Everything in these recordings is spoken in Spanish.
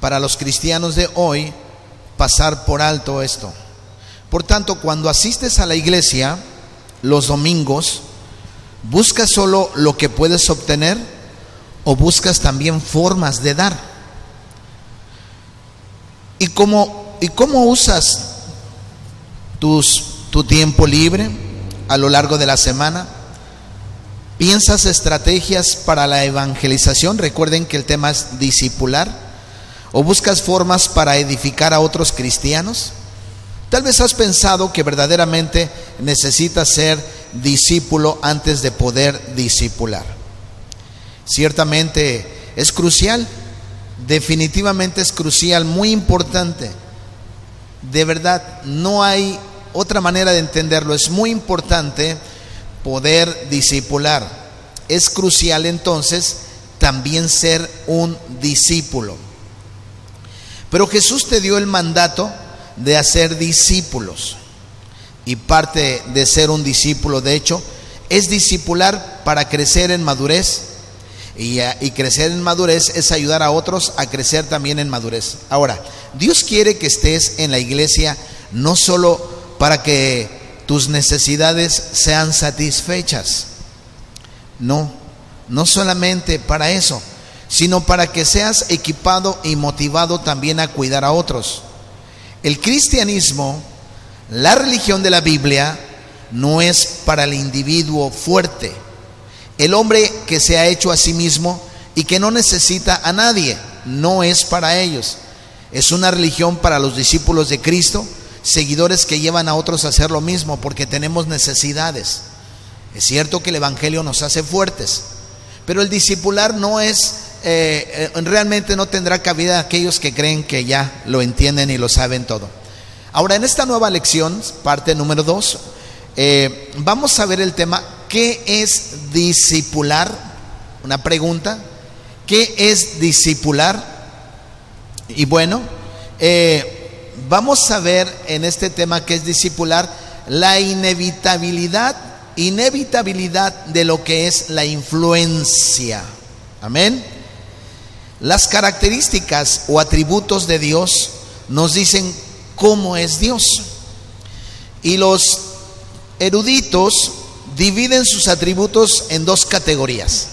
para los cristianos de hoy pasar por alto esto. Por tanto, cuando asistes a la iglesia los domingos, ¿buscas solo lo que puedes obtener o buscas también formas de dar? ¿Y cómo, y cómo usas tus, tu tiempo libre a lo largo de la semana? ¿Piensas estrategias para la evangelización? Recuerden que el tema es discipular. ¿O buscas formas para edificar a otros cristianos? Tal vez has pensado que verdaderamente necesitas ser discípulo antes de poder discipular. Ciertamente es crucial, definitivamente es crucial, muy importante. De verdad, no hay otra manera de entenderlo. Es muy importante poder discipular. Es crucial entonces también ser un discípulo. Pero Jesús te dio el mandato de hacer discípulos. Y parte de ser un discípulo, de hecho, es discipular para crecer en madurez. Y, crecer en madurez es ayudar a otros a crecer también en madurez. Ahora, Dios quiere que estés en la iglesia no solo para que tus necesidades sean satisfechas. No, no solamente para eso, sino para que seas equipado y motivado también a cuidar a otros. El cristianismo, la religión de la Biblia, no es para el individuo fuerte, el hombre que se ha hecho a sí mismo y que no necesita a nadie, no es para ellos. Es una religión para los discípulos de Cristo seguidores que llevan a otros a hacer lo mismo porque tenemos necesidades. Es cierto que el Evangelio nos hace fuertes, pero el discipular no es, eh, eh, realmente no tendrá cabida aquellos que creen que ya lo entienden y lo saben todo. Ahora, en esta nueva lección, parte número dos, eh, vamos a ver el tema, ¿qué es discipular? Una pregunta, ¿qué es discipular? Y bueno, eh, vamos a ver en este tema que es discipular la inevitabilidad, inevitabilidad de lo que es la influencia. Amén. Las características o atributos de Dios nos dicen cómo es Dios. Y los eruditos dividen sus atributos en dos categorías.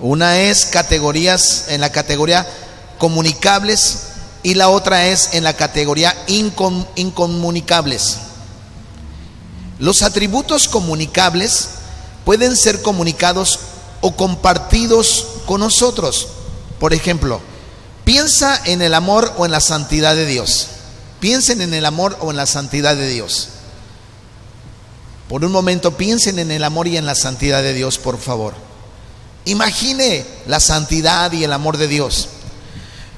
Una es categorías en la categoría comunicables y la otra es en la categoría incomunicables. Los atributos comunicables pueden ser comunicados o compartidos con nosotros. Por ejemplo, piensa en el amor o en la santidad de Dios. Piensen en el amor o en la santidad de Dios. Por un momento piensen en el amor y en la santidad de Dios, por favor. Imagine la santidad y el amor de Dios.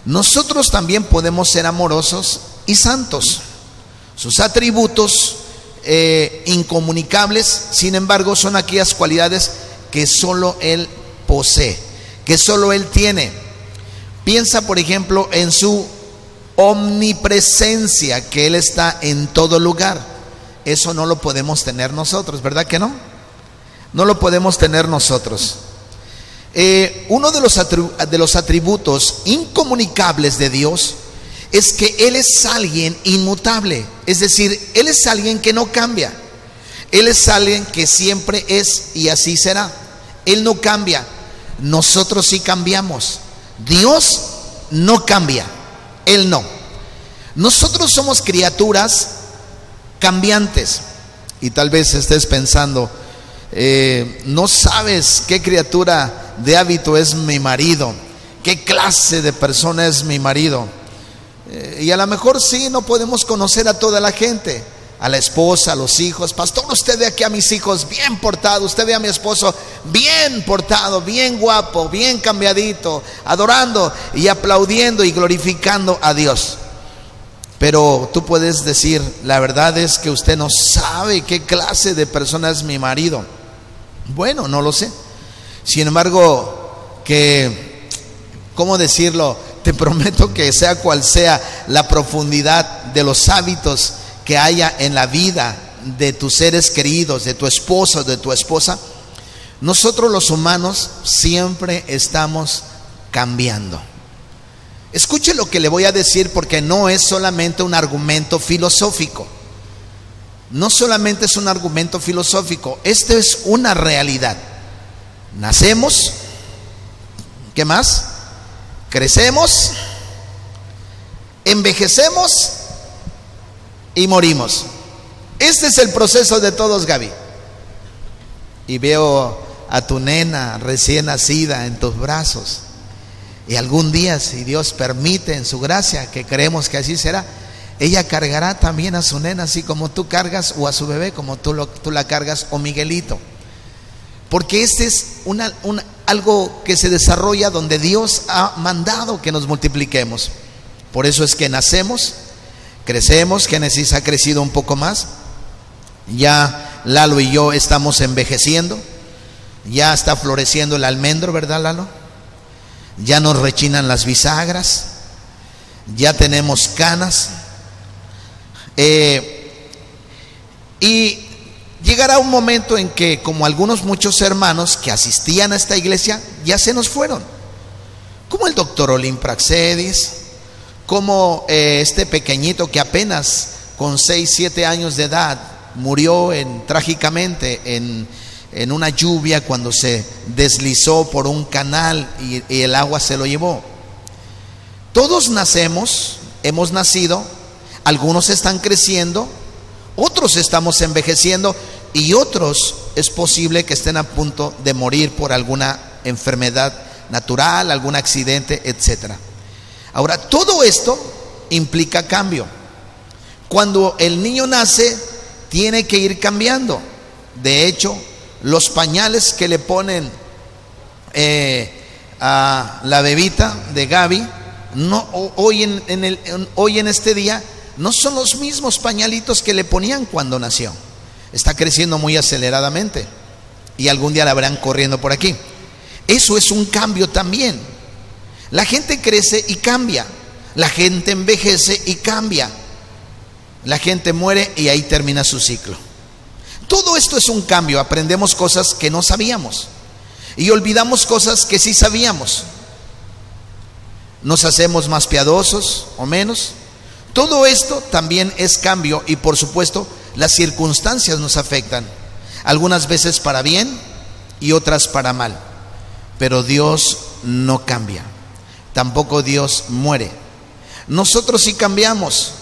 Nosotros también podemos ser amorosos y santos. Sus atributos eh, incomunicables, sin embargo, son aquellas cualidades que solo Él posee, que solo Él tiene. Piensa, por ejemplo, en su omnipresencia, que Él está en todo lugar. Eso no lo podemos tener nosotros, ¿verdad que no? No lo podemos tener nosotros. Eh, uno de los, de los atributos incomunicables de Dios es que Él es alguien inmutable, es decir, Él es alguien que no cambia, Él es alguien que siempre es y así será, Él no cambia, nosotros sí cambiamos, Dios no cambia, Él no. Nosotros somos criaturas cambiantes. Y tal vez estés pensando, eh, no sabes qué criatura de hábito es mi marido, qué clase de persona es mi marido. Eh, y a lo mejor sí, no podemos conocer a toda la gente, a la esposa, a los hijos. Pastor, usted ve aquí a mis hijos bien portados, usted ve a mi esposo bien portado, bien guapo, bien cambiadito, adorando y aplaudiendo y glorificando a Dios. Pero tú puedes decir, la verdad es que usted no sabe qué clase de persona es mi marido. Bueno, no lo sé. Sin embargo, que, ¿cómo decirlo? Te prometo que sea cual sea la profundidad de los hábitos que haya en la vida de tus seres queridos, de tu esposo, de tu esposa, nosotros los humanos siempre estamos cambiando. Escuche lo que le voy a decir porque no es solamente un argumento filosófico. No solamente es un argumento filosófico, esto es una realidad. Nacemos, ¿qué más? Crecemos, envejecemos y morimos. Este es el proceso de todos, Gaby. Y veo a tu nena recién nacida en tus brazos. Y algún día, si Dios permite en su gracia, que creemos que así será, ella cargará también a su nena, así como tú cargas, o a su bebé, como tú, tú la cargas, o Miguelito. Porque este es algo que se desarrolla donde Dios ha mandado que nos multipliquemos. Por eso es que nacemos, crecemos, Génesis ha crecido un poco más. Ya Lalo y yo estamos envejeciendo. Ya está floreciendo el almendro, ¿verdad, Lalo? ya nos rechinan las bisagras, ya tenemos canas. Eh, y llegará un momento en que, como algunos muchos hermanos que asistían a esta iglesia, ya se nos fueron. Como el doctor Olim Praxedis, como eh, este pequeñito que apenas con 6, 7 años de edad murió en, trágicamente en en una lluvia cuando se deslizó por un canal y, el agua se lo llevó. Todos nacemos, hemos nacido, algunos están creciendo, otros estamos envejeciendo y otros es posible que estén a punto de morir por alguna enfermedad natural, algún accidente, etc. Ahora, todo esto implica cambio. Cuando el niño nace, tiene que ir cambiando. De hecho, los pañales que le ponen eh, a la bebita de Gaby, no, hoy, en, el, hoy en este día, no son los mismos pañalitos que le ponían cuando nació. Está creciendo muy aceleradamente y algún día la verán corriendo por aquí. Eso es un cambio también. La gente crece y cambia. La gente envejece y cambia. La gente muere y ahí termina su ciclo. Todo esto es un cambio, aprendemos cosas que no sabíamos y olvidamos cosas que sí sabíamos. Nos hacemos más piadosos o menos. Todo esto también es cambio y por supuesto las circunstancias nos afectan, algunas veces para bien y otras para mal. Pero Dios no cambia, tampoco Dios muere. Nosotros sí cambiamos,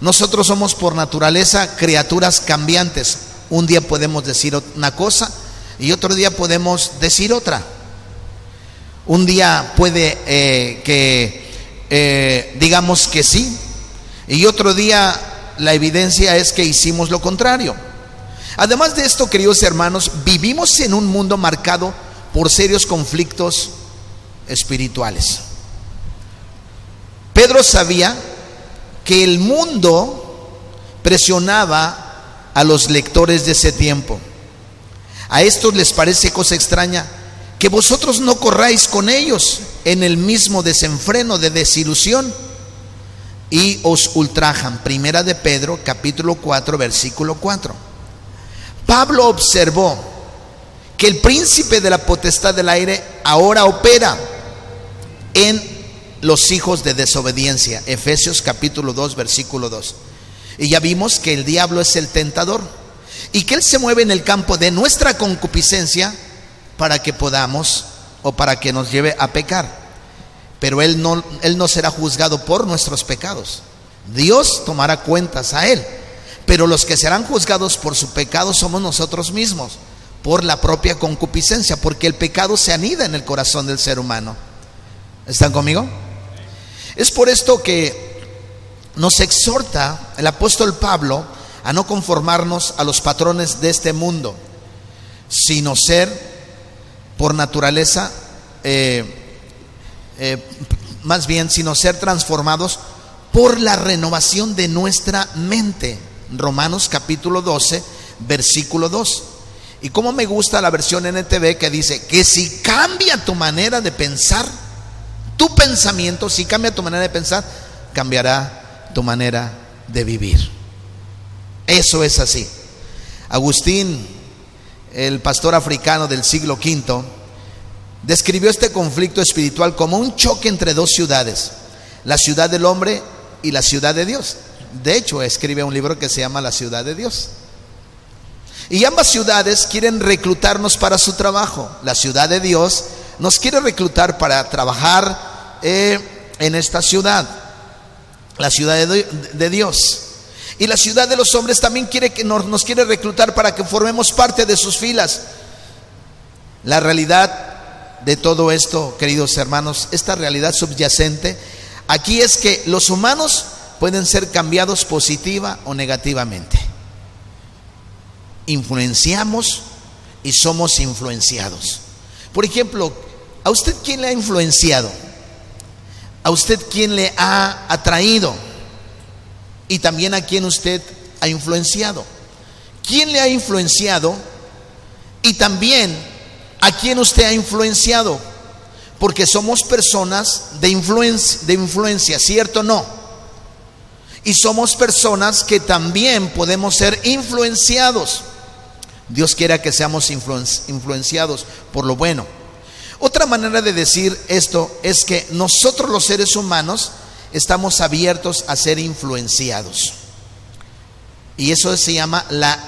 nosotros somos por naturaleza criaturas cambiantes, un día podemos decir una cosa y otro día podemos decir otra. Un día puede eh, que eh, digamos que sí y otro día la evidencia es que hicimos lo contrario. Además de esto, queridos hermanos, vivimos en un mundo marcado por serios conflictos espirituales. Pedro sabía que el mundo presionaba a los lectores de ese tiempo. A estos les parece cosa extraña que vosotros no corráis con ellos en el mismo desenfreno de desilusión y os ultrajan. Primera de Pedro, capítulo 4, versículo 4. Pablo observó que el príncipe de la potestad del aire ahora opera en los hijos de desobediencia. Efesios capítulo 2, versículo 2. Y ya vimos que el diablo es el tentador y que él se mueve en el campo de nuestra concupiscencia para que podamos o para que nos lleve a pecar. Pero él no, él no será juzgado por nuestros pecados. Dios tomará cuentas a él. Pero los que serán juzgados por su pecado somos nosotros mismos, por la propia concupiscencia, porque el pecado se anida en el corazón del ser humano. ¿Están conmigo? Es por esto que nos exhorta el apóstol Pablo a no conformarnos a los patrones de este mundo, sino ser por naturaleza, eh, eh, más bien, sino ser transformados por la renovación de nuestra mente. Romanos capítulo 12, versículo 2. Y como me gusta la versión NTV que dice que si cambia tu manera de pensar, tu pensamiento, si cambia tu manera de pensar, cambiará tu manera de vivir. Eso es así. Agustín, el pastor africano del siglo V, describió este conflicto espiritual como un choque entre dos ciudades, la ciudad del hombre y la ciudad de Dios. De hecho, escribe un libro que se llama La ciudad de Dios. Y ambas ciudades quieren reclutarnos para su trabajo. La ciudad de Dios nos quiere reclutar para trabajar eh, en esta ciudad, la ciudad de, Dios. Y la ciudad de los hombres también quiere que nos, nos quiere reclutar para que formemos parte de sus filas. La realidad de todo esto, queridos hermanos, esta realidad subyacente, aquí es que los humanos pueden ser cambiados positiva o negativamente. Influenciamos y somos influenciados. Por ejemplo, ¿a usted quién le ha influenciado? ¿A usted quién le ha atraído? Y también a quién usted ha influenciado. ¿Quién le ha influenciado? Y también a quién usted ha influenciado. Porque somos personas de influencia, de influencia ¿cierto o no? Y somos personas que también podemos ser influenciados. Dios quiera que seamos influenciados por lo bueno. Otra manera de decir esto es que nosotros los seres humanos estamos abiertos a ser influenciados. Y eso se llama la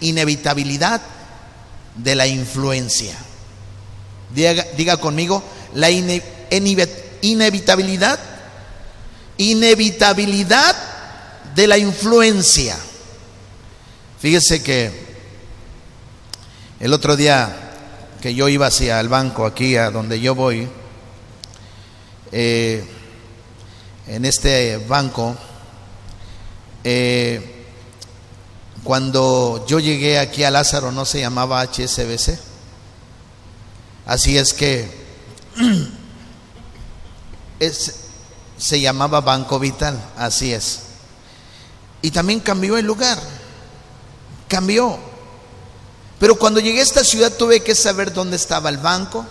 inevitabilidad de la influencia. Diga, conmigo, la inevitabilidad, inevitabilidad de la influencia. Fíjese que el otro día que yo iba hacia el banco, aquí a donde yo voy, eh, en este banco, eh, cuando yo llegué aquí a Lázaro no se llamaba HSBC. Así es que es, se llamaba Banco Vital, así es. Y también cambió el lugar, cambió. Pero cuando llegué a esta ciudad tuve que saber dónde estaba el banco,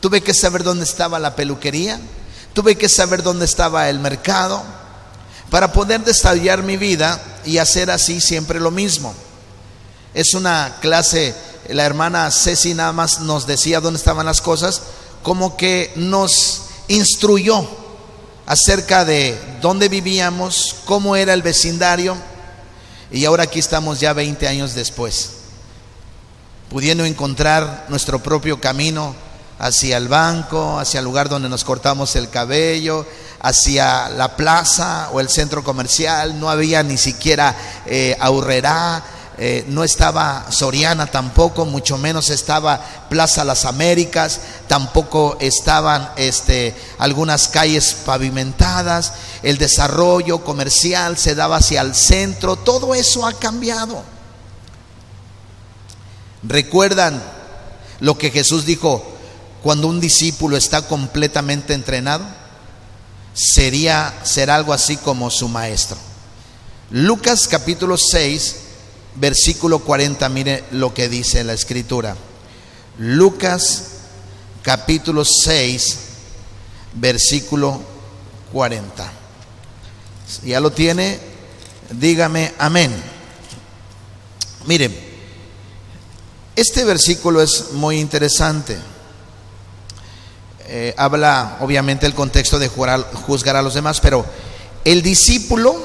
tuve que saber dónde estaba la peluquería, tuve que saber dónde estaba el mercado, para poder desarrollar mi vida y hacer así siempre lo mismo. Es una clase, la hermana Ceci nada más nos decía dónde estaban las cosas, como que nos instruyó acerca de dónde vivíamos, cómo era el vecindario, y ahora aquí estamos ya 20 años después pudiendo encontrar nuestro propio camino hacia el banco, hacia el lugar donde nos cortamos el cabello, hacia la plaza o el centro comercial, no había ni siquiera eh, eh, no estaba Soriana tampoco, mucho menos estaba Plaza Las Américas, tampoco estaban este, algunas calles pavimentadas, el desarrollo comercial se daba hacia el centro, todo eso ha cambiado. ¿Recuerdan lo que Jesús dijo cuando un discípulo está completamente entrenado? Sería ser algo así como su maestro. Lucas capítulo 6, versículo 40, mire lo que dice la escritura. Lucas capítulo 6, versículo 40. ¿Ya lo tiene? Dígame amén. Miren, este versículo es muy interesante. Eh, habla obviamente el contexto de juzgar a los demás, pero el discípulo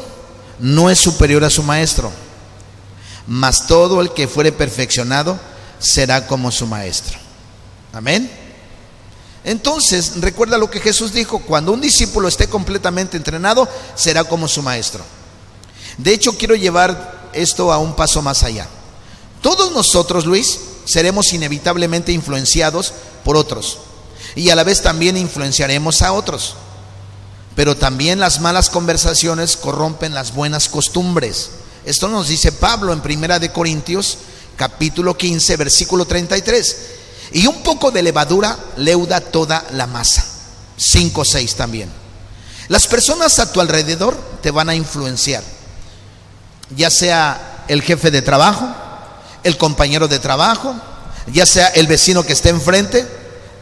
no es superior a su maestro, mas todo el que fuere perfeccionado será como su maestro. Amén. Entonces, recuerda lo que Jesús dijo, cuando un discípulo esté completamente entrenado, será como su maestro. De hecho, quiero llevar esto a un paso más allá. Todos nosotros, Luis, seremos inevitablemente influenciados por otros y a la vez también influenciaremos a otros. Pero también las malas conversaciones corrompen las buenas costumbres. Esto nos dice Pablo en Primera de Corintios, capítulo 15, versículo 33. Y un poco de levadura leuda toda la masa. 5, 6 también. Las personas a tu alrededor te van a influenciar, ya sea el jefe de trabajo, el compañero de trabajo, ya sea el vecino que esté enfrente,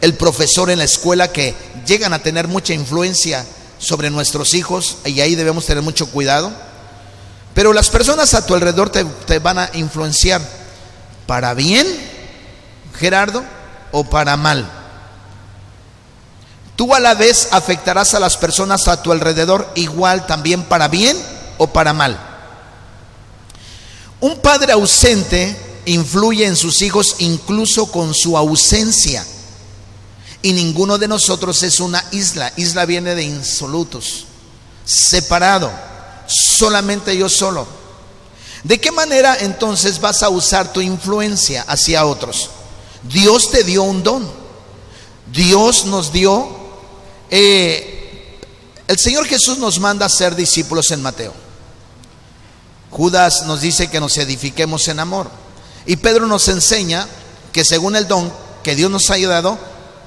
el profesor en la escuela que llegan a tener mucha influencia sobre nuestros hijos y ahí debemos tener mucho cuidado. Pero las personas a tu alrededor te, te van a influenciar para bien, Gerardo, o para mal. tú a la vez afectarás a las personas a tu alrededor igual también para bien o para mal. Un padre ausente influye en sus hijos incluso con su ausencia. Y ninguno de nosotros es una isla. Isla viene de insolutos, separado, solamente yo solo. ¿De qué manera entonces vas a usar tu influencia hacia otros? Dios te dio un don. Dios nos dio, eh, el Señor Jesús nos manda a ser discípulos en Mateo. Judas nos dice que nos edifiquemos en amor. Y Pedro nos enseña que según el don que Dios nos ha dado,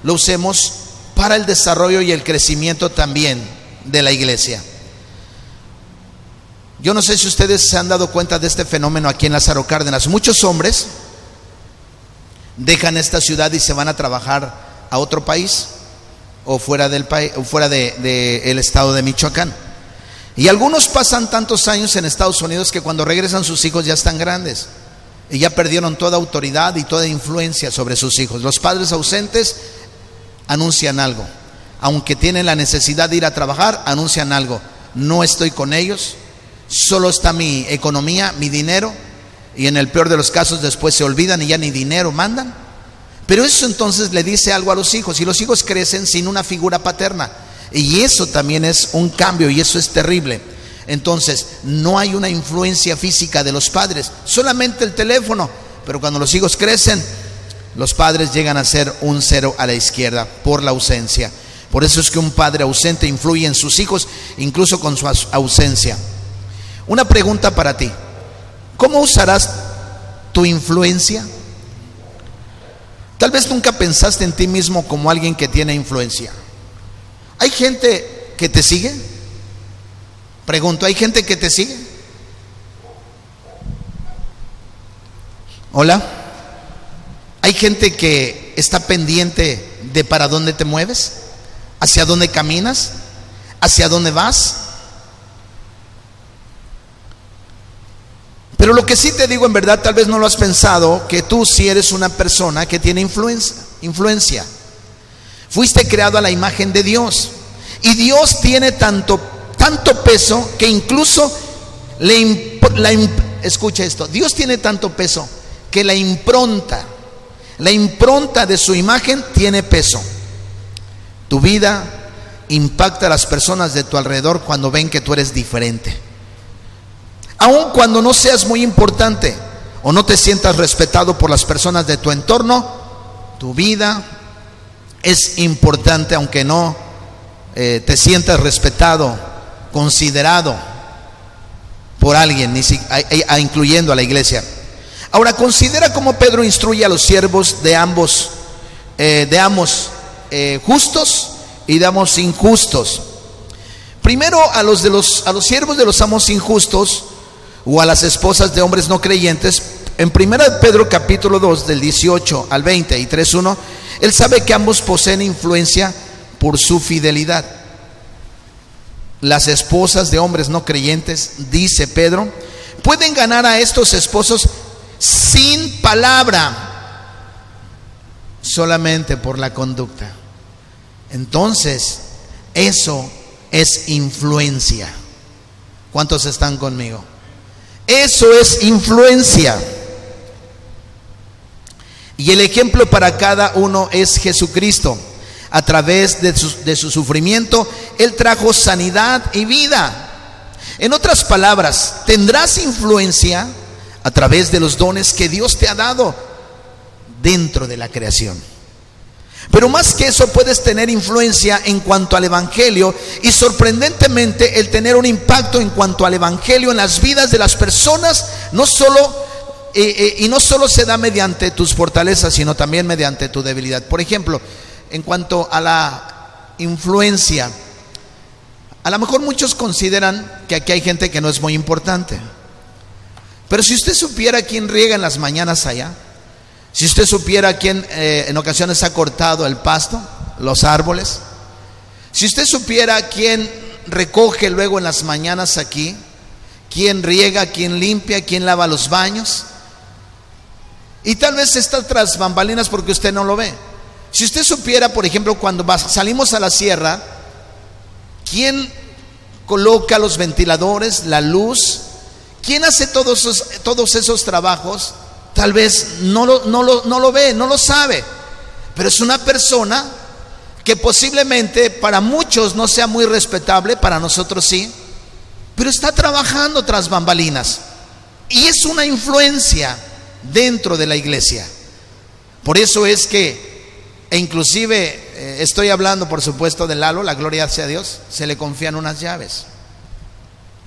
lo usemos para el desarrollo y el crecimiento también de la iglesia. Yo no sé si ustedes se han dado cuenta de este fenómeno aquí en Lázaro Cárdenas. Muchos hombres dejan esta ciudad y se van a trabajar a otro país o fuera del país o fuera del de, estado de Michoacán. Y algunos pasan tantos años en Estados Unidos que cuando regresan sus hijos ya están grandes y ya perdieron toda autoridad y toda influencia sobre sus hijos. Los padres ausentes anuncian algo. Aunque tienen la necesidad de ir a trabajar, anuncian algo. No estoy con ellos, solo está mi economía, mi dinero, y en el peor de los casos después se olvidan y ya ni dinero mandan. Pero eso entonces le dice algo a los hijos y los hijos crecen sin una figura paterna. Y eso también es un cambio y eso es terrible. Entonces, no hay una influencia física de los padres, solamente el teléfono. Pero cuando los hijos crecen, los padres llegan a ser un cero a la izquierda por la ausencia. Por eso es que un padre ausente influye en sus hijos, incluso con su ausencia. Una pregunta para ti. ¿Cómo usarás tu influencia? Tal vez nunca pensaste en ti mismo como alguien que tiene influencia. ¿Hay gente que te sigue? Pregunto, ¿hay gente que te sigue? Hola. ¿Hay gente que está pendiente de para dónde te mueves? ¿Hacia dónde caminas? ¿Hacia dónde vas? Pero lo que sí te digo en verdad, tal vez no lo has pensado, que tú sí eres una persona que tiene influencia. influencia. Fuiste creado a la imagen de Dios. Y Dios tiene tanto, tanto peso que incluso le escucha esto, Dios tiene tanto peso que la impronta, la impronta de su imagen tiene peso. Tu vida impacta a las personas de tu alrededor cuando ven que tú eres diferente. Aun cuando no seas muy importante o no te sientas respetado por las personas de tu entorno, tu vida es importante aunque no eh, te sientas respetado, considerado por alguien, incluyendo a la iglesia. Ahora considera cómo Pedro instruye a los siervos de ambos, eh, de ambos eh, justos y de ambos injustos. Primero a los de los a los siervos de los amos injustos o a las esposas de hombres no creyentes. En 1 Pedro capítulo 2 del 18 al 20 y 3.1, él sabe que ambos poseen influencia por su fidelidad. Las esposas de hombres no creyentes, dice Pedro, pueden ganar a estos esposos sin palabra, solamente por la conducta. Entonces, eso es influencia. ¿Cuántos están conmigo? Eso es influencia. Y el ejemplo para cada uno es Jesucristo. A través de su, sufrimiento, Él trajo sanidad y vida. En otras palabras, tendrás influencia a través de los dones que Dios te ha dado dentro de la creación. Pero más que eso puedes tener influencia en cuanto al Evangelio y sorprendentemente el tener un impacto en cuanto al Evangelio en las vidas de las personas, no solo eh, eh, y no solo se da mediante tus fortalezas, sino también mediante tu debilidad. Por ejemplo, en cuanto a la influencia, a lo mejor muchos consideran que aquí hay gente que no es muy importante. Pero si usted supiera quién riega en las mañanas allá, si usted supiera quién eh, en ocasiones ha cortado el pasto, los árboles, si usted supiera quién recoge luego en las mañanas aquí, quién riega, quién limpia, quién lava los baños, y tal vez está tras bambalinas porque usted no lo ve. Si usted supiera, por ejemplo, cuando salimos a la sierra, ¿quién coloca los ventiladores, la luz? ¿Quién hace todos esos, todos esos trabajos? Tal vez no lo, no, lo, no lo ve, no lo sabe, pero es una persona que posiblemente para muchos no sea muy respetable, para nosotros sí, pero está trabajando tras bambalinas y es una influencia dentro de la iglesia. Por eso es que e inclusive eh, estoy hablando, por supuesto, de Lalo, la gloria sea Dios, se le confían unas llaves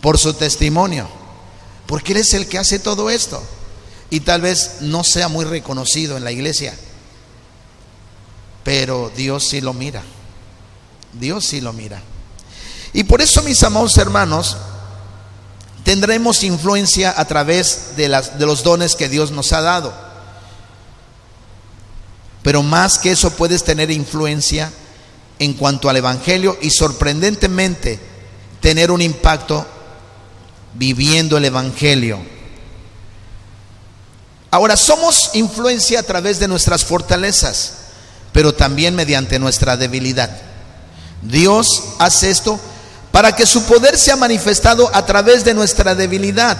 por su testimonio, porque Él es el que hace todo esto. Y tal vez no sea muy reconocido en la iglesia, pero Dios sí lo mira. Dios sí lo mira. Y por eso, mis amados hermanos, tendremos influencia a través de, de los dones que Dios nos ha dado. Pero más que eso puedes tener influencia en cuanto al Evangelio y sorprendentemente tener un impacto viviendo el Evangelio. Ahora, somos influencia a través de nuestras fortalezas, pero también mediante nuestra debilidad. Dios hace esto para que su poder sea manifestado a través de nuestra debilidad,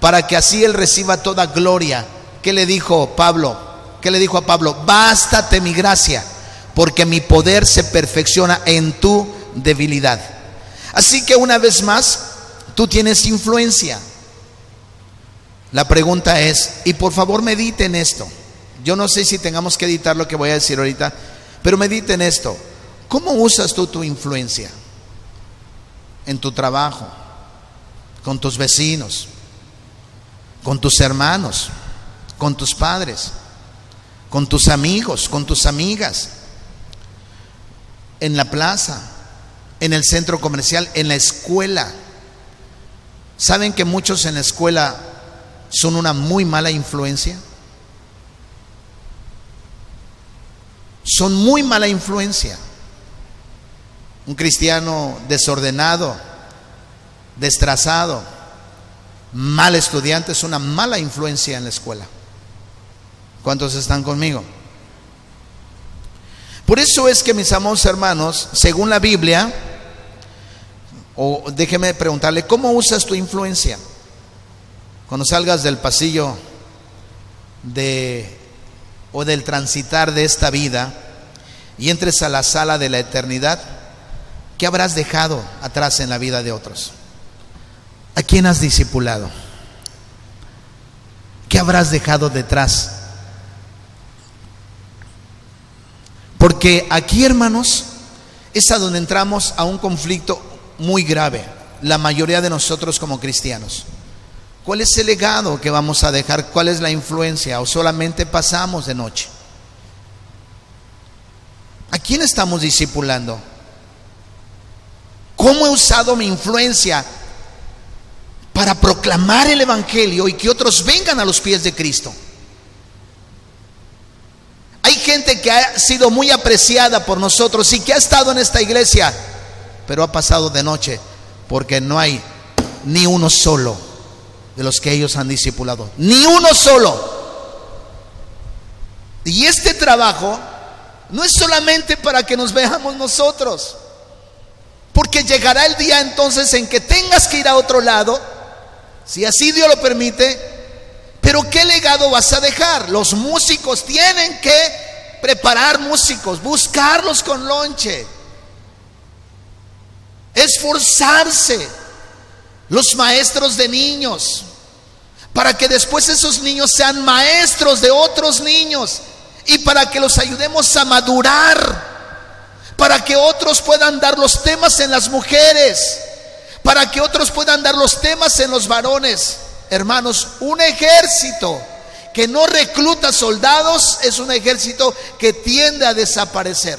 para que así Él reciba toda gloria. ¿Qué le dijo Pablo? ¿Qué le dijo a Pablo? Bástate mi gracia, porque mi poder se perfecciona en tu debilidad. Así que una vez más, tú tienes influencia. La pregunta es, y por favor mediten esto. Yo no sé si tengamos que editar lo que voy a decir ahorita, pero mediten esto. ¿Cómo usas tú tu influencia? En tu trabajo, con tus vecinos, con tus hermanos, con tus padres con tus amigos, con tus amigas, en la plaza, en el centro comercial, en la escuela. ¿Saben que muchos en la escuela son una muy mala influencia? Son muy mala influencia. Un cristiano desordenado, destrazado, mal estudiante es una mala influencia en la escuela. ¿Cuántos están conmigo? Por eso es que mis amados hermanos, según la Biblia, o déjeme preguntarle, ¿cómo usas tu influencia? Cuando salgas del pasillo de o del transitar de esta vida y entres a la sala de la eternidad, ¿qué habrás dejado atrás en la vida de otros? ¿A quién has discipulado? ¿Qué habrás dejado detrás Porque aquí, hermanos, es a donde entramos a un conflicto muy grave, la mayoría de nosotros como cristianos. ¿Cuál es el legado que vamos a dejar? ¿Cuál es la influencia? ¿O solamente pasamos de noche? ¿A quién estamos discipulando? ¿Cómo he usado mi influencia para proclamar el Evangelio y que otros vengan a los pies de Cristo? Hay gente que ha sido muy apreciada por nosotros y que ha estado en esta iglesia, pero ha pasado de noche porque no hay ni uno solo de los que ellos han discipulado. Ni uno solo. Y este trabajo no es solamente para que nos veamos nosotros, porque llegará el día entonces en que tengas que ir a otro lado, si así Dios lo permite, pero ¿qué legado vas a dejar? Los músicos tienen que preparar músicos, buscarlos con lonche, esforzarse. Los maestros de niños, para que después esos niños sean maestros de otros niños y para que los ayudemos a madurar, para que otros puedan dar los temas en las mujeres, para que otros puedan dar los temas en los varones. Hermanos, un ejército que no recluta soldados es un ejército que tiende a desaparecer.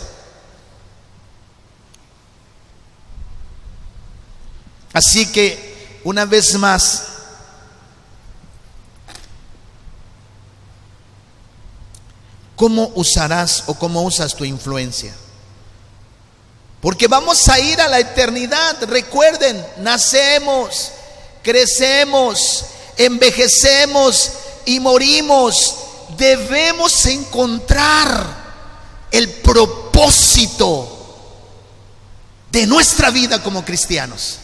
Así que, una vez más, ¿cómo usarás o cómo usas tu influencia? Porque vamos a ir a la eternidad. Recuerden, nacemos, crecemos, envejecemos y morimos, debemos encontrar el propósito de nuestra vida como cristianos.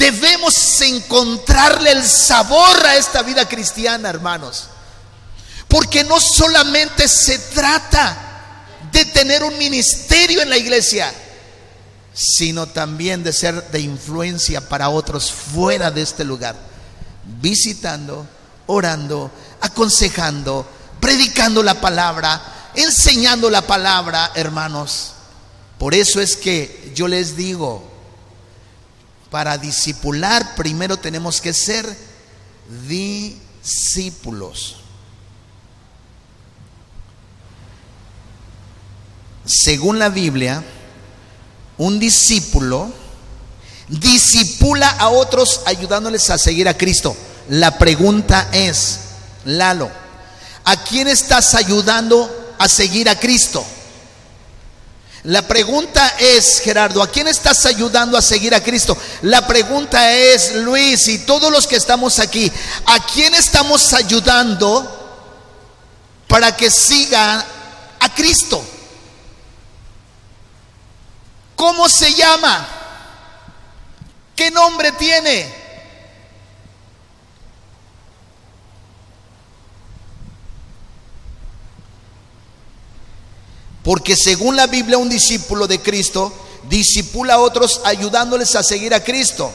Debemos encontrarle el sabor a esta vida cristiana, hermanos. Porque no solamente se trata de tener un ministerio en la iglesia, sino también de ser de influencia para otros fuera de este lugar, visitando, orando, aconsejando, predicando la palabra, enseñando la palabra, hermanos. Por eso es que yo les digo, para discipular primero tenemos que ser discípulos. Según la Biblia, un discípulo disipula a otros ayudándoles a seguir a Cristo. La pregunta es, Lalo, ¿a quién estás ayudando a seguir a Cristo? La pregunta es, Gerardo, ¿a quién estás ayudando a seguir a Cristo? La pregunta es, Luis, y todos los que estamos aquí, ¿a quién estamos ayudando para que siga a Cristo? ¿Cómo se llama? ¿Qué nombre tiene? Porque según la Biblia, un discípulo de Cristo disipula a otros ayudándoles a seguir a Cristo.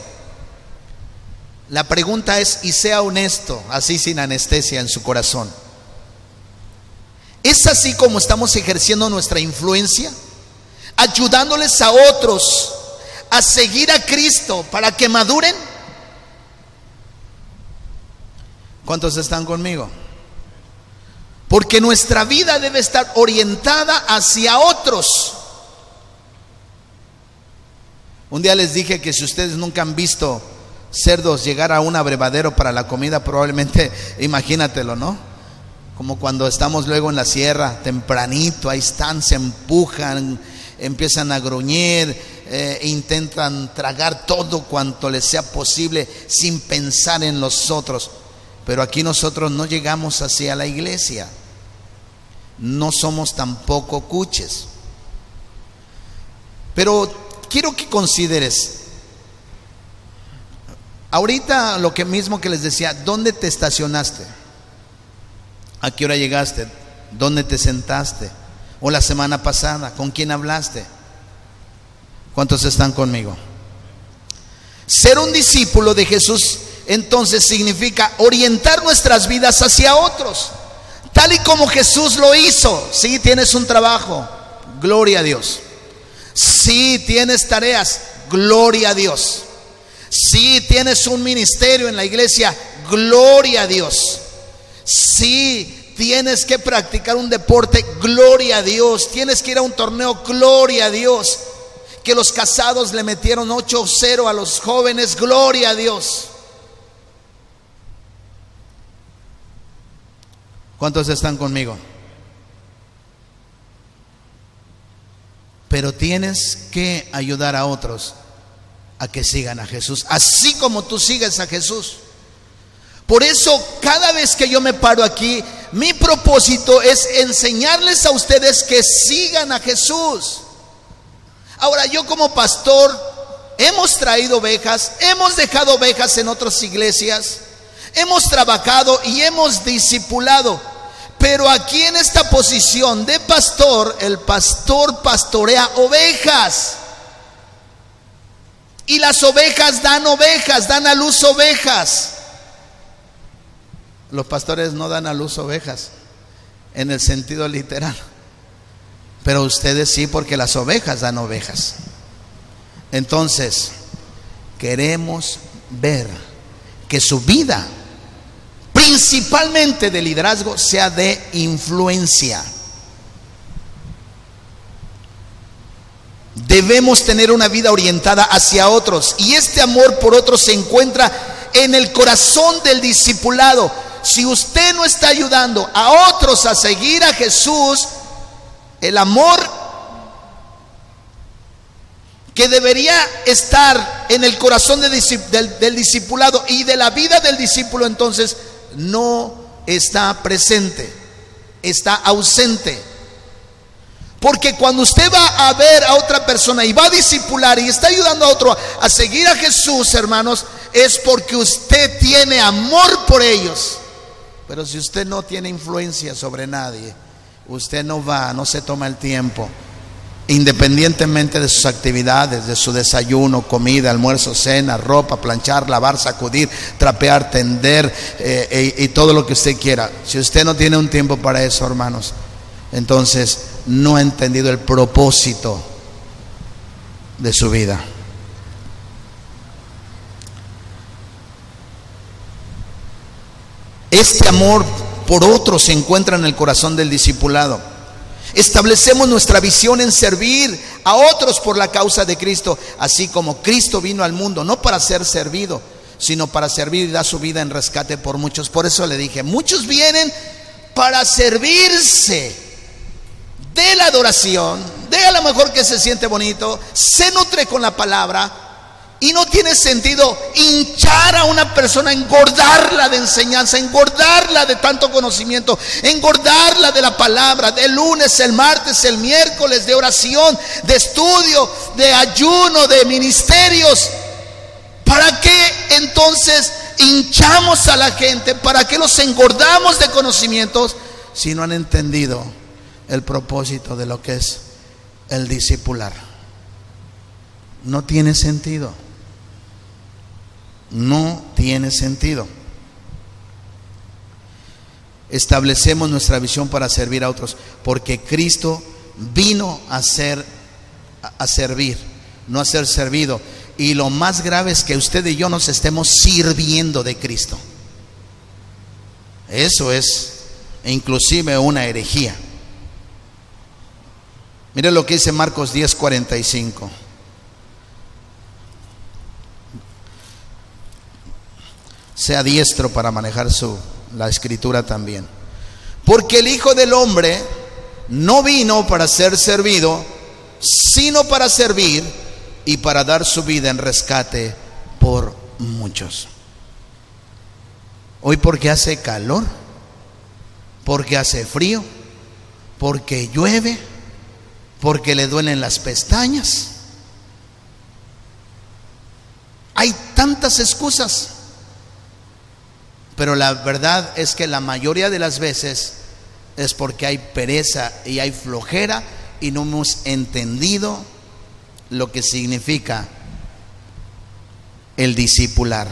La pregunta es, y sea honesto, así sin anestesia en su corazón. ¿Es así como estamos ejerciendo nuestra influencia? Ayudándoles a otros a seguir a Cristo para que maduren. ¿Cuántos están conmigo? Porque nuestra vida debe estar orientada hacia otros. Un día les dije que si ustedes nunca han visto cerdos llegar a un abrevadero para la comida, probablemente imagínatelo, ¿no? Como cuando estamos luego en la sierra, tempranito, ahí están, se empujan, empiezan a gruñir, eh, intentan tragar todo cuanto les sea posible sin pensar en los otros. Pero aquí nosotros no llegamos hacia la iglesia. No somos tampoco cuches. Pero quiero que consideres, ahorita lo que mismo que les decía, ¿dónde te estacionaste? ¿A qué hora llegaste? ¿Dónde te sentaste? ¿O la semana pasada? ¿Con quién hablaste? ¿Cuántos están conmigo? Ser un discípulo de Jesús entonces significa orientar nuestras vidas hacia otros, tal y como Jesús lo hizo. Si tienes un trabajo, gloria a Dios. Si tienes tareas, gloria a Dios. Si tienes un ministerio en la iglesia, gloria a Dios. Si tienes que practicar un deporte, gloria a Dios. Tienes que ir a un torneo, gloria a Dios. Que los casados le metieron 8-0 a los jóvenes, gloria a Dios. ¿Cuántos están conmigo? Pero tienes que ayudar a otros a que sigan a Jesús, así como tú sigues a Jesús. Por eso, cada vez que yo me paro aquí, mi propósito es enseñarles a ustedes que sigan a Jesús. Ahora, yo como pastor, hemos traído ovejas, hemos dejado ovejas en otras iglesias, hemos trabajado y hemos discipulado. Pero aquí en esta posición de pastor, el pastor pastorea ovejas. Y las ovejas dan ovejas, dan a luz ovejas. Los pastores no dan a luz ovejas en el sentido literal. Pero ustedes sí porque las ovejas dan ovejas. Entonces, queremos ver que su vida principalmente de liderazgo, sea de influencia. Debemos tener una vida orientada hacia otros y este amor por otros se encuentra en el corazón del discipulado. Si usted no está ayudando a otros a seguir a Jesús, el amor que debería estar en el corazón del, del, discipulado y de la vida del discípulo, entonces no está presente, está ausente. Porque cuando usted va a ver a otra persona y va a discipular y está ayudando a otro a seguir a Jesús, hermanos, es porque usted tiene amor por ellos. Pero si usted no tiene influencia sobre nadie, usted no va, no se toma el tiempo, independientemente de sus actividades, de su desayuno, comida, almuerzo, cena, ropa, planchar, lavar, sacudir, trapear, tender eh, y todo lo que usted quiera. Si usted no tiene un tiempo para eso, hermanos, entonces no ha entendido el propósito de su vida. Este amor por otro se encuentra en el corazón del discipulado. Establecemos nuestra visión en servir a otros por la causa de Cristo, así como Cristo vino al mundo, no para ser servido, sino para servir y dar su vida en rescate por muchos. Por eso le dije, muchos vienen para servirse de la adoración, de a lo mejor que se siente bonito, se nutre con la palabra y no tiene sentido hinchar a una persona, engordarla de enseñanza, engordarla de tanto conocimiento, engordarla de la palabra, de lunes, el martes, el miércoles, de oración, de estudio, de ayuno, de ministerios. ¿Para qué entonces hinchamos a la gente? ¿Para qué los engordamos de conocimientos si no han entendido? el propósito de lo que es el discipular. No tiene sentido. No tiene sentido. Establecemos nuestra visión para servir a otros, porque Cristo vino a ser a servir, no a ser servido. Y lo más grave es que usted y yo nos estemos sirviendo de Cristo. Eso es inclusive una herejía. Mire lo que dice Marcos 10:45. Sea diestro para manejar su la escritura también. Porque el Hijo del hombre no vino para ser servido, sino para servir y para dar su vida en rescate por muchos. Hoy porque hace calor, porque hace frío, porque llueve, porque le duelen las pestañas. Hay tantas excusas, pero la verdad es que la mayoría de las veces es porque hay pereza y hay flojera y no hemos entendido lo que significa el discipular.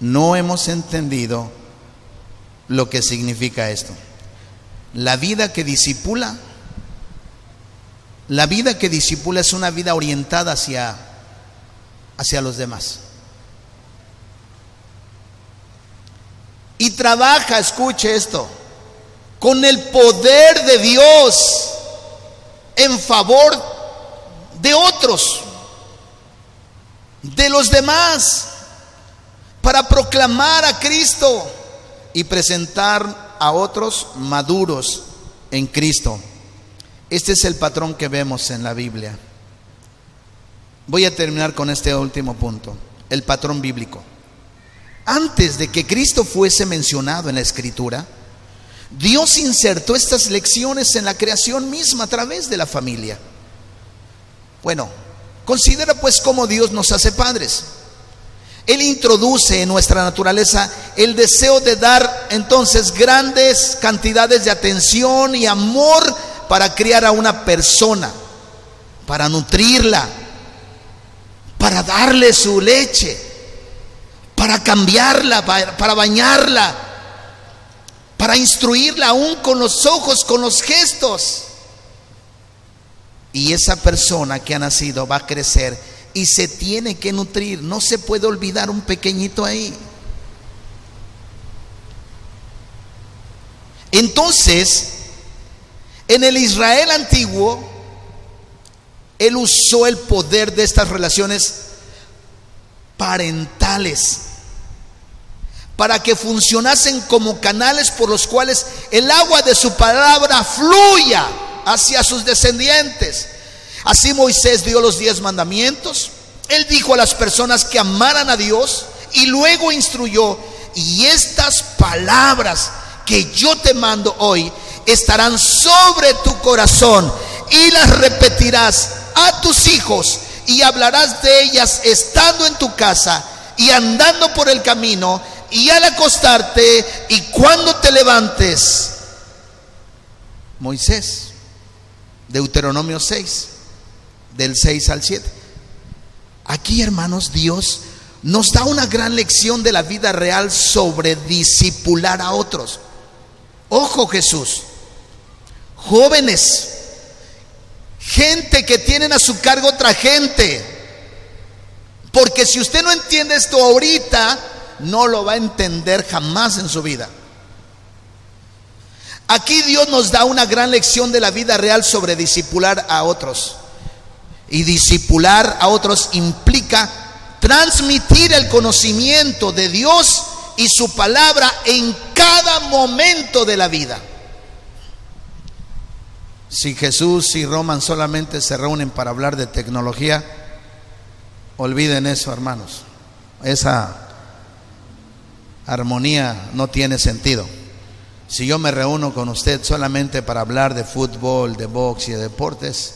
No hemos entendido lo que significa esto. La vida que disipula, la vida que disipula es una vida orientada hacia, hacia los demás. Y trabaja, escuche esto, con el poder de Dios en favor de otros, de los demás, para proclamar a Cristo y presentar a otros maduros en Cristo. Este es el patrón que vemos en la Biblia. Voy a terminar con este último punto, el patrón bíblico. Antes de que Cristo fuese mencionado en la Escritura, Dios insertó estas lecciones en la creación misma a través de la familia. Bueno, considera pues cómo Dios nos hace padres. Él introduce en nuestra naturaleza el deseo de dar entonces grandes cantidades de atención y amor para criar a una persona, para nutrirla, para darle su leche, para cambiarla, para, bañarla, para instruirla aún con los ojos, con los gestos. Y esa persona que ha nacido va a crecer y se tiene que nutrir. No se puede olvidar un pequeñito ahí. Entonces, en el Israel antiguo, él usó el poder de estas relaciones parentales para que funcionasen como canales por los cuales el agua de su palabra fluya hacia sus descendientes. Así Moisés dio los diez mandamientos. Él dijo a las personas que amaran a Dios y luego instruyó, y estas palabras que yo te mando hoy estarán sobre tu corazón y las repetirás a tus hijos y hablarás de ellas estando en tu casa y andando por el camino y al acostarte y cuando te levantes. Moisés, Deuteronomio 6, del 6 al 7. Aquí, hermanos, Dios nos da una gran lección de la vida real sobre disipular a otros. Ojo Jesús, jóvenes, gente que tienen a su cargo otra gente. Porque si usted no entiende esto ahorita, no lo va a entender jamás en su vida. Aquí Dios nos da una gran lección de la vida real sobre disipular a otros. Y disipular a otros implica transmitir el conocimiento de Dios y su palabra en cada momento de la vida. Si Jesús y Roman solamente se reúnen para hablar de tecnología, olviden eso, hermanos. Esa armonía no tiene sentido. Si yo me reúno con usted solamente para hablar de fútbol, de box y de deportes,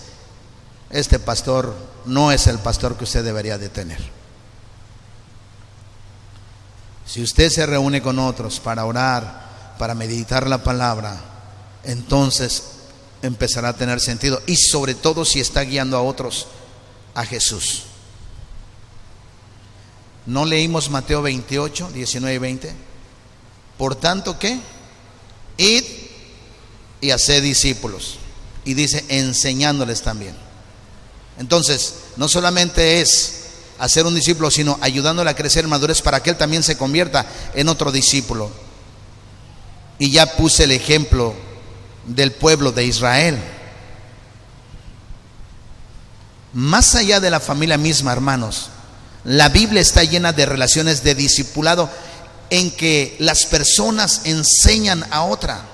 este pastor no es el pastor que usted debería de tener. Si usted se reúne con otros para orar, para meditar la palabra, entonces empezará a tener sentido. Y sobre todo si está guiando a otros a Jesús. ¿No leímos Mateo 28, 19 y 20? Por tanto, ¿qué? Id y haced discípulos. Y dice, enseñándoles también. Entonces, no solamente es hacer un discípulo, sino ayudándole a crecer en madurez para que él también se convierta en otro discípulo. Y ya puse el ejemplo del pueblo de Israel. Más allá de la familia misma, hermanos, la Biblia está llena de relaciones de discipulado en que las personas enseñan a otra.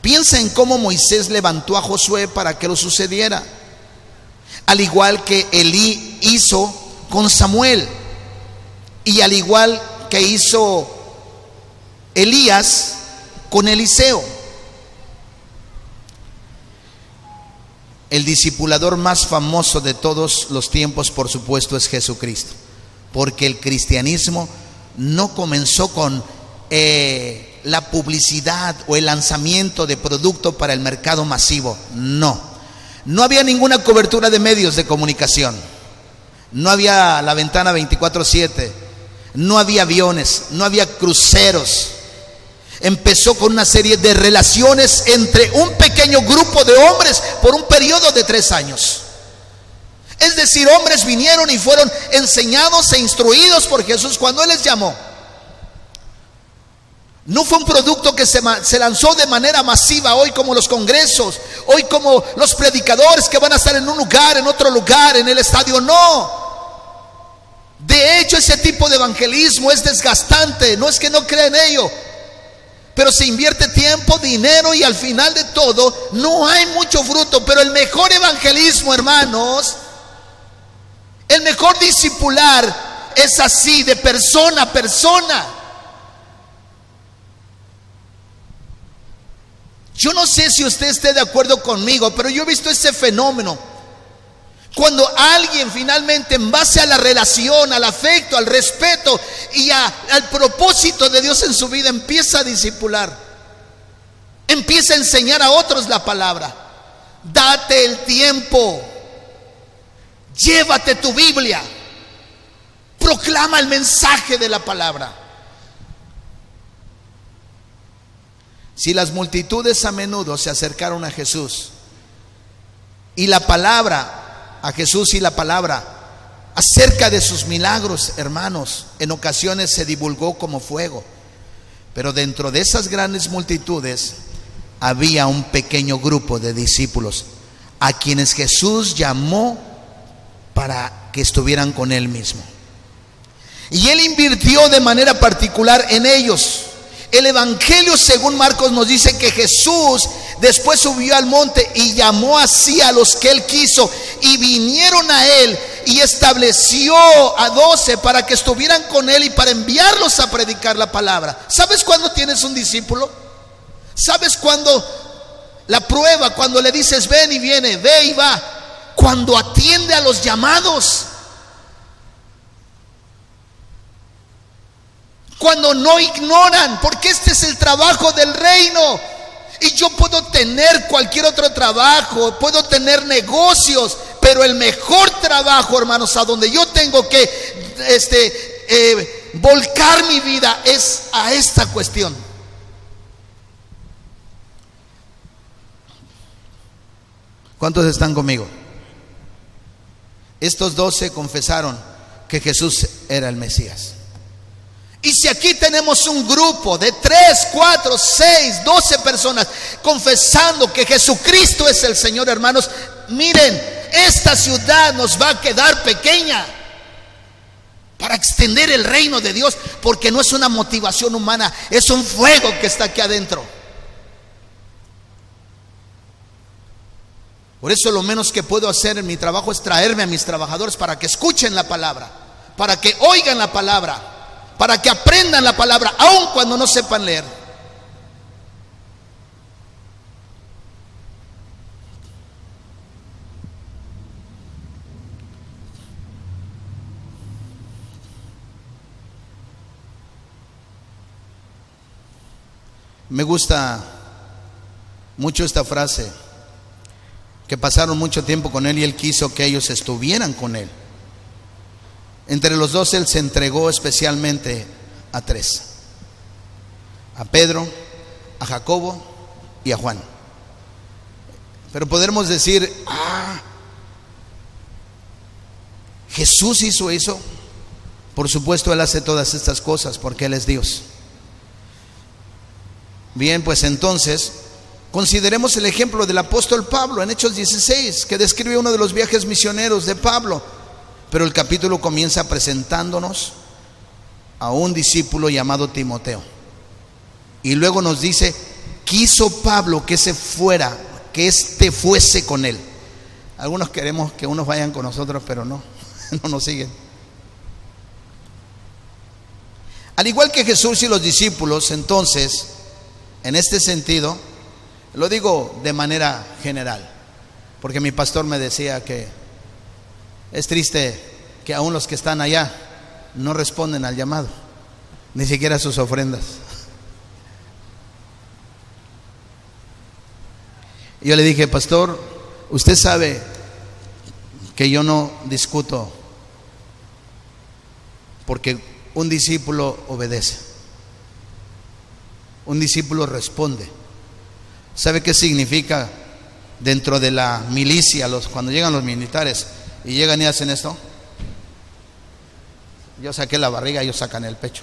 Piensa en cómo Moisés levantó a Josué para que lo sucediera. Al igual que Elí hizo con Samuel. Y al igual que hizo Elías con Eliseo. El discipulador más famoso de todos los tiempos, por supuesto, es Jesucristo. Porque el cristianismo no comenzó con eh, la publicidad o el lanzamiento de producto para el mercado masivo. No. No había ninguna cobertura de medios de comunicación. No había la ventana 24/7. No había aviones. No había cruceros. Empezó con una serie de relaciones entre un pequeño grupo de hombres por un periodo de tres años. Es decir, hombres vinieron y fueron enseñados e instruidos por Jesús cuando Él les llamó. No fue un producto que se, lanzó de manera masiva hoy como los congresos, hoy como los predicadores que van a estar en un lugar, en otro lugar, en el estadio. No. De hecho, ese tipo de evangelismo es desgastante. No es que no crea en ello. Pero se invierte tiempo, dinero y al final de todo no hay mucho fruto. Pero el mejor evangelismo, hermanos, el mejor discipular es así, de persona a persona. Yo no sé si usted esté de acuerdo conmigo, pero yo he visto ese fenómeno. Cuando alguien finalmente en base a la relación, al afecto, al respeto y al propósito de Dios en su vida empieza a discipular, empieza a enseñar a otros la palabra. Date el tiempo Llévate tu Biblia. Proclama el mensaje de la palabra. Si las multitudes a menudo se acercaron a Jesús y la palabra, a Jesús y la palabra, acerca de sus milagros, hermanos, en ocasiones se divulgó como fuego. Pero dentro de esas grandes multitudes había un pequeño grupo de discípulos a quienes Jesús llamó para que estuvieran con Él mismo. Y Él invirtió de manera particular en ellos. El Evangelio según Marcos nos dice que Jesús después subió al monte y llamó así a los que Él quiso y vinieron a Él y estableció a doce para que estuvieran con Él y para enviarlos a predicar la palabra. ¿Sabes cuándo tienes un discípulo? ¿Sabes cuando la prueba, cuando le dices ven y viene, ve y va, cuando atiende a los llamados? Cuando no ignoran, porque este es el trabajo del reino. Y yo puedo tener cualquier otro trabajo, puedo tener negocios, pero el mejor trabajo, hermanos, a donde yo tengo que este, eh, volcar mi vida es a esta cuestión. ¿Cuántos están conmigo? Estos doce confesaron que Jesús era el Mesías. Y si aquí tenemos un grupo de tres, cuatro, seis, doce personas confesando que Jesucristo es el Señor, hermanos, miren, esta ciudad nos va a quedar pequeña para extender el reino de Dios, porque no es una motivación humana, es un fuego que está aquí adentro. Por eso lo menos que puedo hacer en mi trabajo es traerme a mis trabajadores para que escuchen la palabra, para que oigan la palabra, para que aprendan la palabra, aun cuando no sepan leer. Me gusta mucho esta frase, que pasaron mucho tiempo con él y él quiso que ellos estuvieran con él. Entre los dos él se entregó especialmente a tres, a Pedro, a Jacobo y a Juan. Pero podemos decir, ah, Jesús hizo eso. Por supuesto, Él hace todas estas cosas porque Él es Dios. Bien, pues entonces, consideremos el ejemplo del apóstol Pablo en Hechos 16, que describe uno de los viajes misioneros de Pablo. Pero el capítulo comienza presentándonos a un discípulo llamado Timoteo. Y luego nos dice, quiso Pablo que se fuera, que éste fuese con él. Algunos queremos que unos vayan con nosotros, pero no, no nos siguen. Al igual que Jesús y los discípulos, entonces, en este sentido, lo digo de manera general, porque mi pastor me decía que es triste que aún los que están allá no responden al llamado, ni siquiera sus ofrendas. Yo le dije, pastor, usted sabe que yo no discuto porque un discípulo obedece. Un discípulo responde. ¿Sabe qué significa dentro de la milicia los, cuando llegan los militares y llegan y hacen esto? Yo saqué la barriga, ellos sacan el pecho.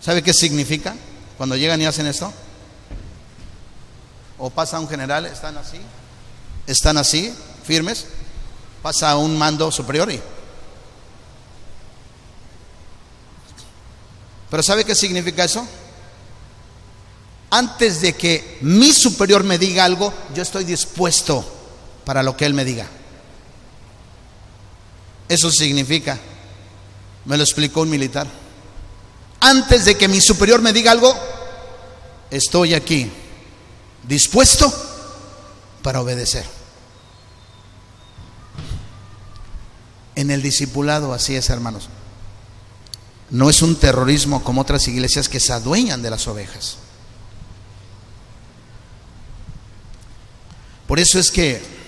¿Sabe qué significa cuando llegan y hacen esto? O pasa un general, están así, están así, firmes, pasa un mando superior y... Pero ¿sabe qué significa eso? antes de que mi superior me diga algo, yo estoy dispuesto para lo que él me diga. Eso significa, me lo explicó un militar, antes de que mi superior me diga algo, estoy aquí, dispuesto para obedecer. En el discipulado así es, hermanos. No es un terrorismo como otras iglesias que se adueñan de las ovejas. Por eso es que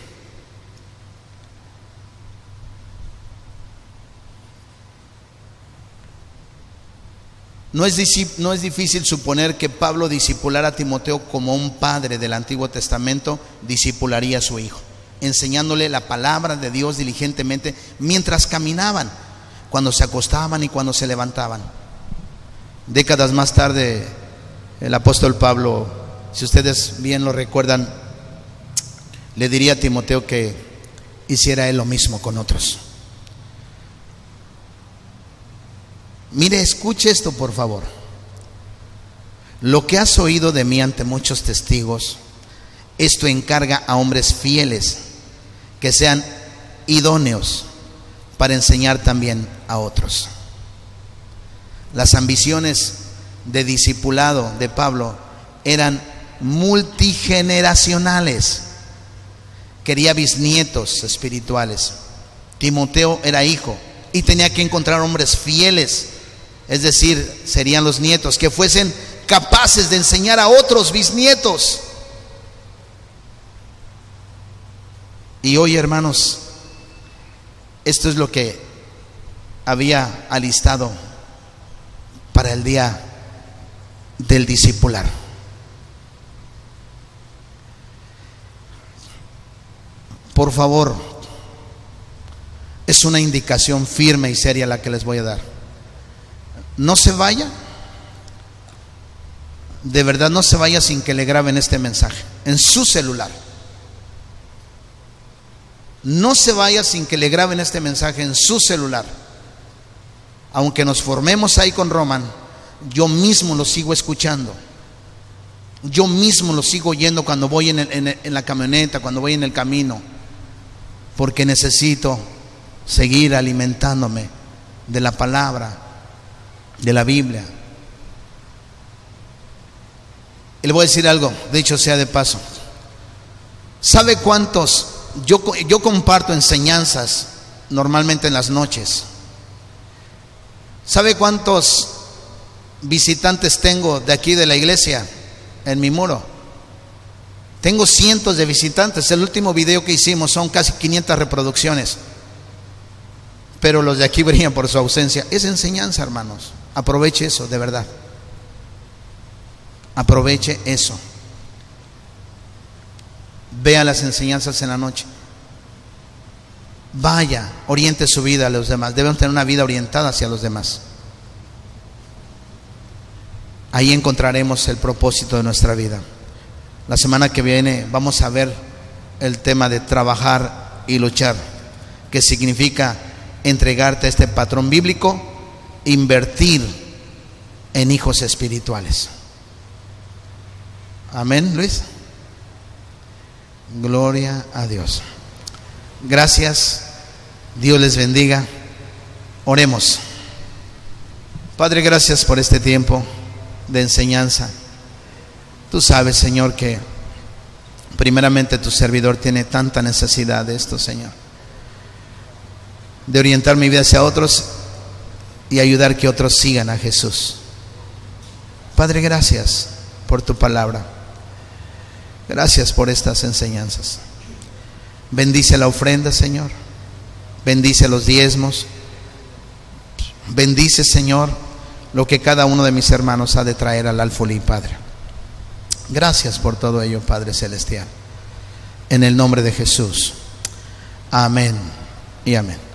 no es, difícil suponer que Pablo discipulara a Timoteo como un padre del Antiguo Testamento discipularía a su hijo, enseñándole la palabra de Dios diligentemente mientras caminaban, cuando se acostaban y cuando se levantaban. Décadas más tarde, el apóstol Pablo, si ustedes bien lo recuerdan, le diría a Timoteo que hiciera él lo mismo con otros. Mire, escuche esto por favor. Lo que has oído de mí ante muchos testigos, esto encarga a hombres fieles que sean idóneos para enseñar también a otros. Las ambiciones de discipulado de Pablo eran multigeneracionales. Quería bisnietos espirituales. Timoteo era hijo y tenía que encontrar hombres fieles, es decir, serían los nietos, que fuesen capaces de enseñar a otros bisnietos. Y hoy, hermanos, esto es lo que había alistado para el día del discipular. Por favor, es una indicación firme y seria la que les voy a dar. No se vaya, de verdad no se vaya sin que le graben este mensaje en su celular. No se vaya sin que le graben este mensaje en su celular. Aunque nos formemos ahí con Roman, yo mismo lo sigo escuchando. Yo mismo lo sigo oyendo cuando voy en, la camioneta, cuando voy en el camino, porque necesito seguir alimentándome de la palabra, de la Biblia. Y le voy a decir algo, dicho sea de paso. ¿Sabe cuántos? Yo, yo comparto enseñanzas normalmente en las noches. ¿Sabe cuántos visitantes tengo de aquí de la iglesia en mi muro? Tengo cientos de visitantes. El último video que hicimos son casi 500 reproducciones. Pero los de aquí brillan por su ausencia. Es enseñanza, hermanos. Aproveche eso, de verdad. Aproveche eso. Vea las enseñanzas en la noche. Vaya, oriente su vida a los demás. Deben tener una vida orientada hacia los demás. Ahí encontraremos el propósito de nuestra vida. La semana que viene vamos a ver el tema de trabajar y luchar, que significa entregarte a este patrón bíblico, invertir en hijos espirituales. Amén, Luis. Gloria a Dios. Gracias. Dios les bendiga. Oremos. Padre, gracias por este tiempo de enseñanza. Tú sabes, Señor, que primeramente tu servidor tiene tanta necesidad de esto, Señor. De orientar mi vida hacia otros y ayudar que otros sigan a Jesús. Padre, gracias por tu palabra. Gracias por estas enseñanzas. Bendice la ofrenda, Señor. Bendice los diezmos. Bendice, Señor, lo que cada uno de mis hermanos ha de traer al alfolí, Padre. Gracias por todo ello, Padre Celestial. En el nombre de Jesús. Amén y amén.